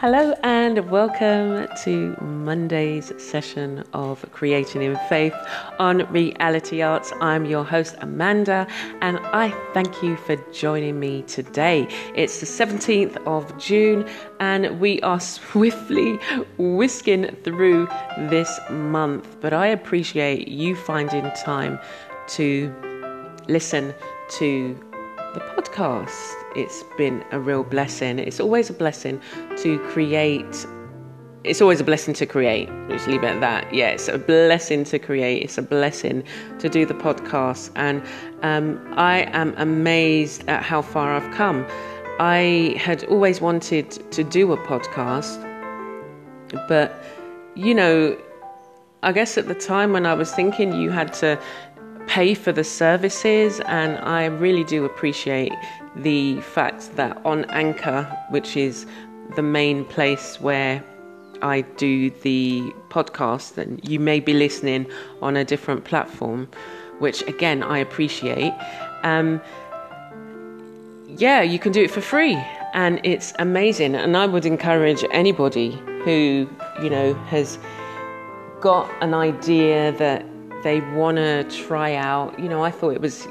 Hello and welcome to Monday's session of Creating in Faith on Reality Arts. I'm your host Amanda and I thank you for joining me today. It's the 17th of June and we are swiftly whisking through this month, but I appreciate you finding time to listen to the podcast it's been a real blessing. It's always a blessing to create. It's always a blessing to create. Just leave it at that. Yeah, it's a blessing to create. It's a blessing to do the podcast. And um, I am amazed at how far I've come. I had always wanted to do a podcast, but you know, I guess at the time when I was thinking you had to pay for the services, and I really do appreciate the fact that on Anchor, which is the main place where I do the podcast, and you may be listening on a different platform, which again I appreciate. Um, yeah, you can do it for free, and it's amazing. And I would encourage anybody who you know has got an idea that they want to try out. You know, I thought it was,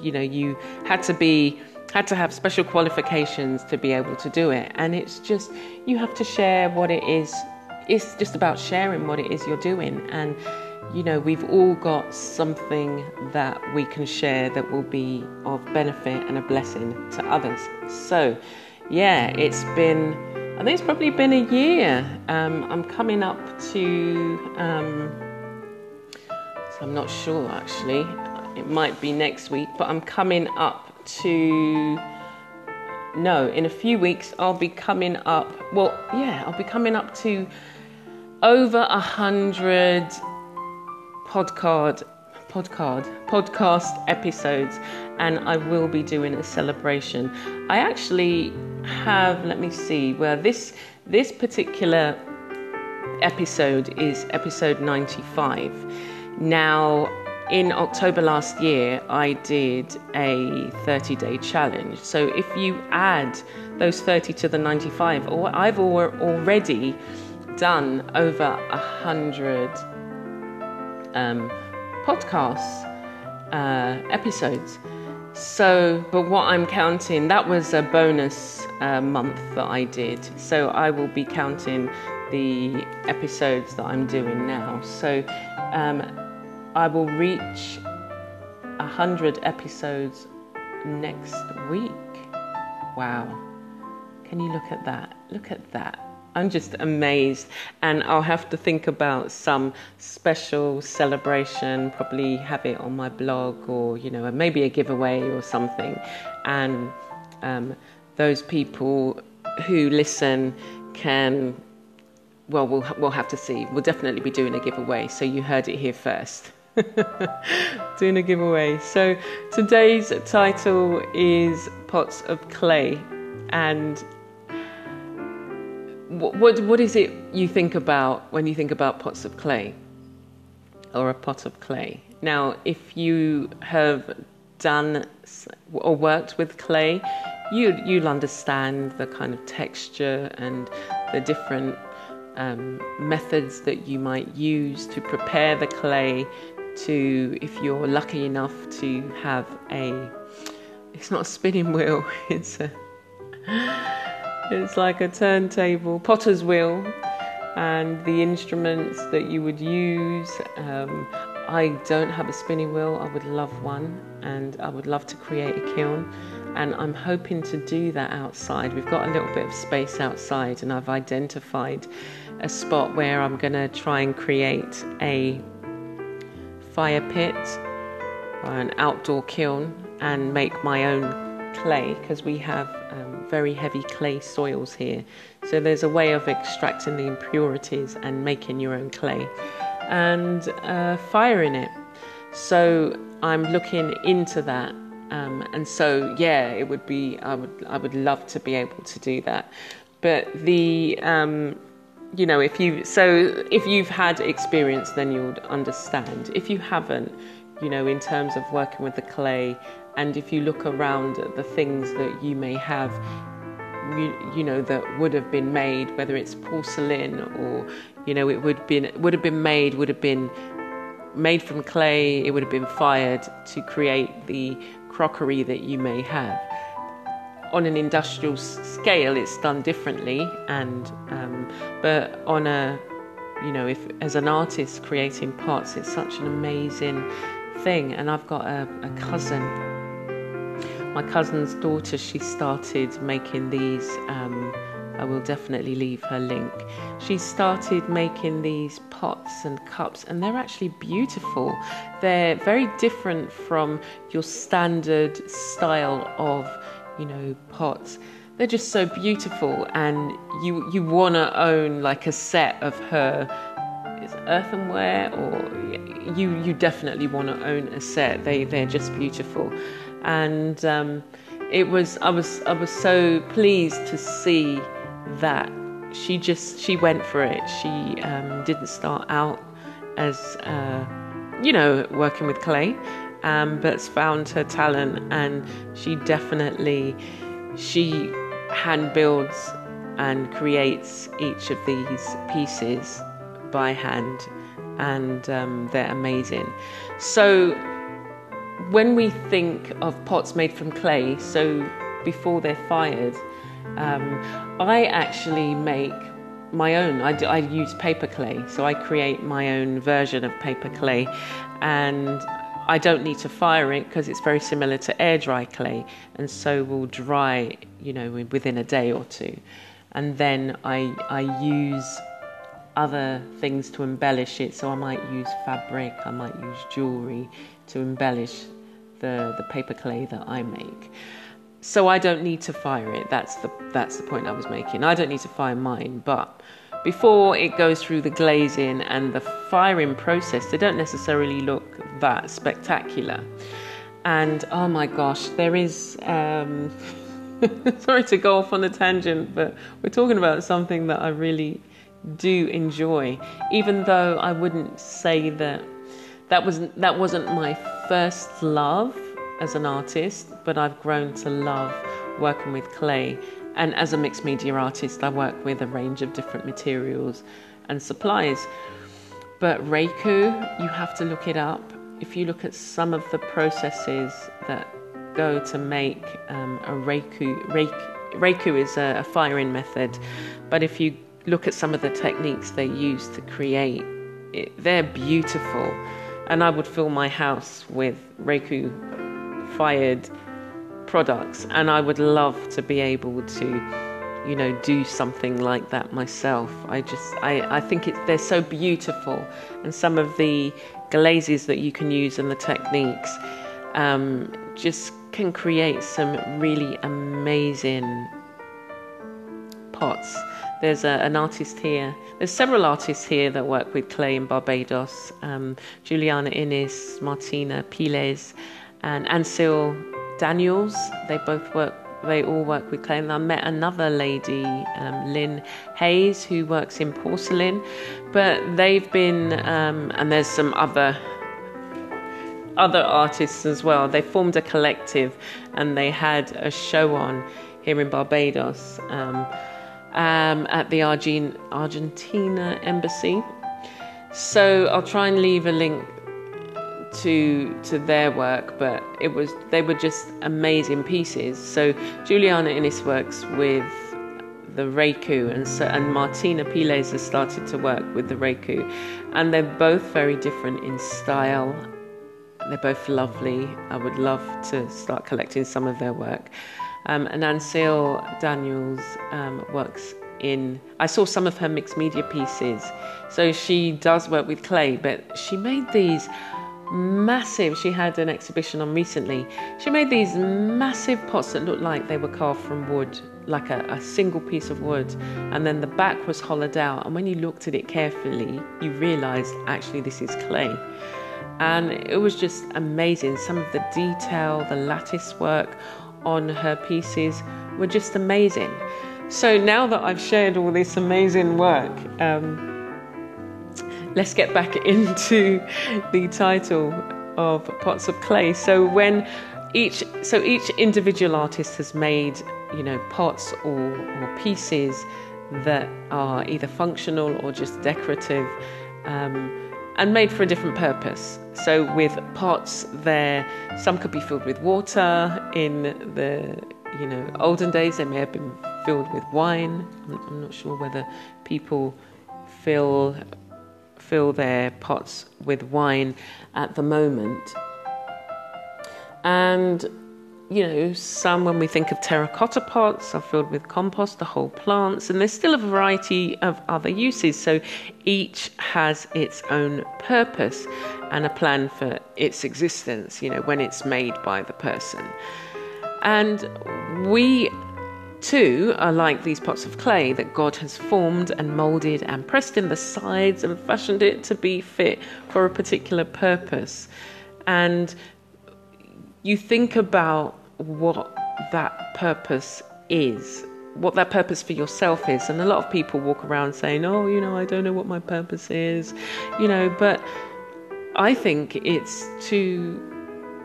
you know, you had to be had to have special qualifications to be able to do it. And it's just, you have to share what it is. It's just about sharing what it is you're doing. And, you know, we've all got something that we can share that will be of benefit and a blessing to others. So, yeah, it's been, I think it's probably been a year. Um, I'm coming up to, um, I'm not sure actually. It might be next week, but I'm coming up to no, in a few weeks I'll be coming up. Well, yeah, I'll be coming up to over a hundred podcast podcast podcast episodes, and I will be doing a celebration. I actually have. Let me see. Well, this this particular episode is episode ninety five. Now in October last year, I did a 30 day challenge. So if you add those 30 to the 95, or I've already done over a hundred um, podcasts uh, episodes. So, but what I'm counting, that was a bonus uh, month that I did. So I will be counting the episodes that I'm doing now. So um, I will reach a hundred episodes next week. Wow. Can you look at that? Look at that. I'm just amazed, and I'll have to think about some special celebration, probably have it on my blog or, you know, maybe a giveaway or something. And um, those people who listen can, well, well, we'll have to see. We'll definitely be doing a giveaway, so you heard it here first. doing a giveaway. So today's title is Pots of Clay. And what, what, what is it you think about when you think about pots of clay or a pot of clay? Now, if you have done or worked with clay, you, you'll understand the kind of texture and the different um, methods that you might use to prepare the clay to, if you're lucky enough to have a, it's not a spinning wheel, it's a, it's like a turntable, potter's wheel, and the instruments that you would use. Um, I don't have a spinning wheel, I would love one, and I would love to create a kiln. And I'm hoping to do that outside. We've got a little bit of space outside, and I've identified a spot where I'm going to try and create a fire pit an outdoor kiln and make my own clay because we have um, very heavy clay soils here. So there's a way of extracting the impurities and making your own clay and uh, firing it. So I'm looking into that. Um, and so yeah, it would be I would I would love to be able to do that. But the um, you know if you so if you've had experience then you'll understand. If you haven't, you know in terms of working with the clay and if you look around at the things that you may have you, you, know that would have been made whether it's porcelain or you know it would been would have been made would have been made from clay it would have been fired to create the crockery that you may have on an industrial scale it's done differently and um, but on a you know if as an artist creating pots it's such an amazing thing and i've got a, a cousin my cousin's daughter, she started making these. Um, I will definitely leave her link. She started making these pots and cups, and they're actually beautiful. They're very different from your standard style of, you know, pots. They're just so beautiful, and you you want to own like a set of her earthenware, or you you definitely want to own a set. They they're just beautiful and um, it was I was I was so pleased to see that she just she went for it. She um, didn't start out as uh, you know working with clay, um, but found her talent, and she definitely she hand builds and creates each of these pieces by hand, and um, they're amazing. So when we think of pots made from clay, so before they're fired, um, I actually make my own. I, I use paper clay, so I create my own version of paper clay, and I don't need to fire it because it's very similar to air dry clay, and so will dry, you know, within a day or two. And then I I use other things to embellish it. So I might use fabric, I might use jewelry to embellish the, the paper clay that I make. So I don't need to fire it. That's the that's the point I was making. I don't need to fire mine, but before it goes through the glazing and the firing process, they don't necessarily look that spectacular. And oh my gosh, there is. Um, sorry to go off on a tangent, but we're talking about something that I really do enjoy, even though I wouldn't say that that wasn't that wasn't my first love as an artist, but I've grown to love working with clay. And as a mixed media artist, I work with a range of different materials and supplies. But Raku, you have to look it up. If you look at some of the processes that go to make um, a Raku, Raku, Raku is a, a firing method, but if you look at some of the techniques they use to create it, they're beautiful and I would fill my house with Raku fired products, and I would love to be able to, you know, do something like that myself. I just, I, I think they're so beautiful, and some of the glazes that you can use and the techniques um, just can create some really amazing pots there's a, an artist here. There's several artists here that work with clay in Barbados. Um, Juliana Innes, Martina Piles, and Ansil Daniels. They both work. They all work with clay. And I met another lady, um, Lynn Hayes, who works in porcelain. But they've been, um, and there's some other other artists as well. They formed a collective, and they had a show on here in Barbados. Um, um, at the Argent- Argentina embassy. So I'll try and leave a link to to their work, but it was they were just amazing pieces. So Juliana Innes works with the Raku, and so, and Martina Piles has started to work with the Raku, and they're both very different in style. They're both lovely. I would love to start collecting some of their work. Um, and Ansel Daniels um, works in. I saw some of her mixed media pieces. So she does work with clay, but she made these massive, she had an exhibition on recently. She made these massive pots that looked like they were carved from wood, like a, a single piece of wood, and then the back was hollowed out. And when you looked at it carefully, you realized actually this is clay. And it was just amazing. Some of the detail, the lattice work on her pieces were just amazing. So now that I've shared all this amazing work, um, let's get back into the title of Pots of Clay. So when each so each individual artist has made you know pots or, or pieces that are either functional or just decorative um, and made for a different purpose. So with pots, there some could be filled with water. In the you know olden days, they may have been filled with wine. I'm, not sure whether people fill fill their pots with wine at the moment. And, you know, some, when we think of terracotta pots, are filled with compost, the whole plants, and there's still a variety of other uses. So each has its own purpose and a plan for its existence, you know, when it's made by the person. And we Too are like these pots of clay that God has formed and moulded and pressed in the sides and fashioned it to be fit for a particular purpose. And you think about what that purpose is, what that purpose for yourself is. And a lot of people walk around saying, Oh, you know, I don't know what my purpose is, you know, but I think it's to,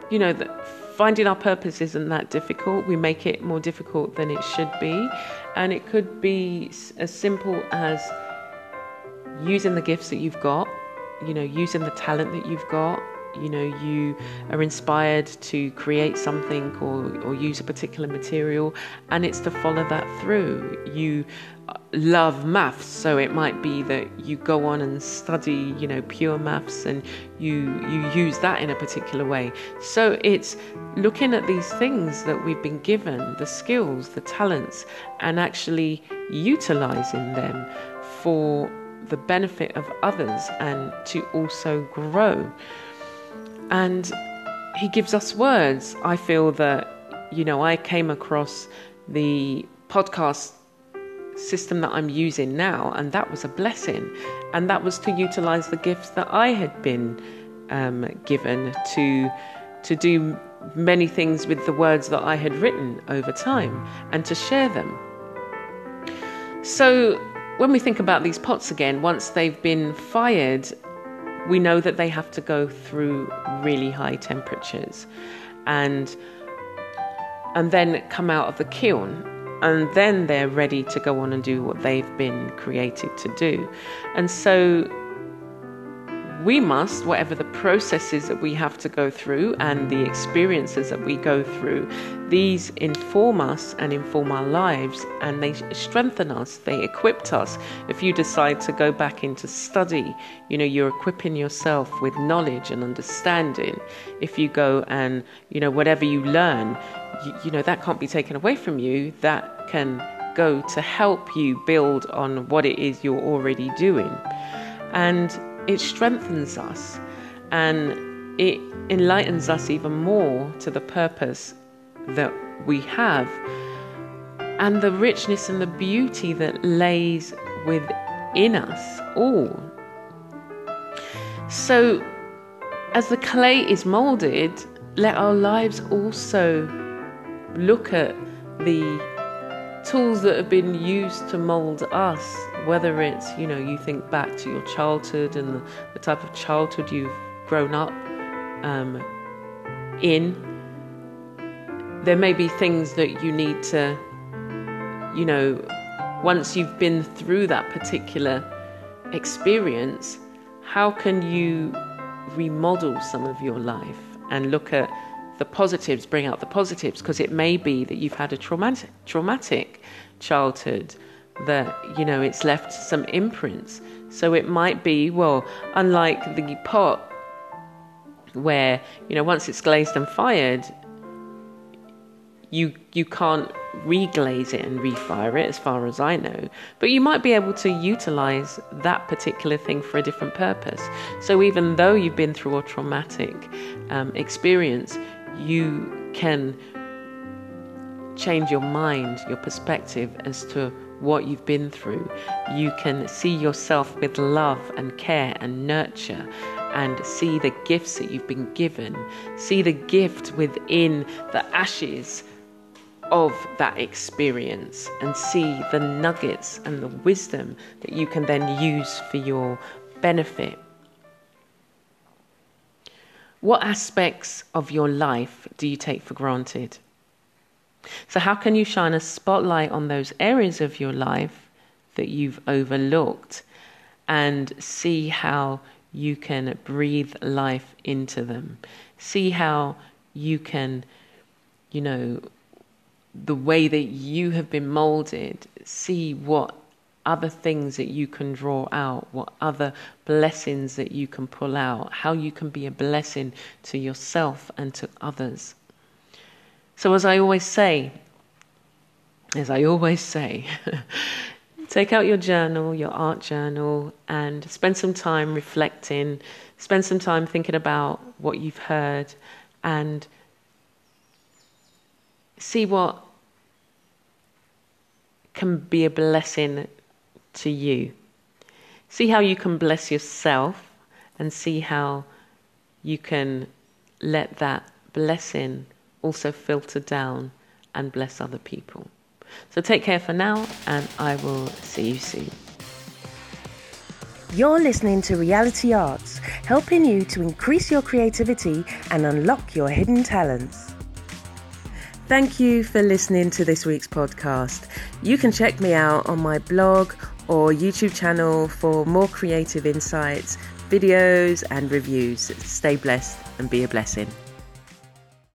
you know, that finding our purpose isn't that difficult. We make it more difficult than it should be. And it could be as simple as using the gifts that you've got, you know, using the talent that you've got. You know, you are inspired to create something or, or use a particular material, and it's to follow that through. You uh, love maths so it might be that you go on and study you know pure maths and you you use that in a particular way so it's looking at these things that we've been given the skills the talents and actually utilizing them for the benefit of others and to also grow and he gives us words i feel that you know i came across the podcast system that I'm using now, and that was a blessing. And that was to utilize the gifts that I had been um, given to to do many things with the words that I had written over time and to share them. So when we think about these pots again, once they've been fired, we know that they have to go through really high temperatures and and then come out of the kiln and then they're ready to go on and do what they've been created to do. And so we must, whatever the processes that we have to go through and the experiences that we go through, these inform us and inform our lives and they strengthen us, they equip us. If you decide to go back into study, you know, you're equipping yourself with knowledge and understanding. If you go and, you know, whatever you learn, you, you know, that can't be taken away from you. That can go to help you build on what it is you're already doing. And it strengthens us and it enlightens us even more to the purpose that we have and the richness and the beauty that lays within us all. So, as the clay is molded, let our lives also look at the tools that have been used to mold us, whether it's, you know, you think back to your childhood and the, the type of childhood you've grown up um, in. There may be things that you need to, you know, once you've been through that particular experience, how can you remodel some of your life and look at the positives, bring out the positives, because it may be that you've had a traumatic, traumatic childhood that, you know, it's left some imprints. So it might be, well, unlike the pot where, you know, once it's glazed and fired, you you can't reglaze it and refire it, as far as I know, but you might be able to utilize that particular thing for a different purpose. So even though you've been through a traumatic um, experience, you can change your mind, your perspective as to what you've been through. You can see yourself with love and care and nurture and see the gifts that you've been given. See the gift within the ashes of that experience and see the nuggets and the wisdom that you can then use for your benefit. What aspects of your life do you take for granted? So, how can you shine a spotlight on those areas of your life that you've overlooked and see how you can breathe life into them? See how you can, you know, the way that you have been molded, see what other things that you can draw out, what other blessings that you can pull out, how you can be a blessing to yourself and to others. So, as I always say, as I always say, take out your journal, your art journal, and spend some time reflecting, spend some time thinking about what you've heard, and see what can be a blessing to you. See how you can bless yourself, and see how you can let that blessing also filter down and bless other people. So take care for now, and I will see you soon. You're listening to Reality Arts, helping you to increase your creativity and unlock your hidden talents. Thank you for listening to this week's podcast. You can check me out on my blog or YouTube channel for more creative insights, videos, and reviews. Stay blessed and be a blessing.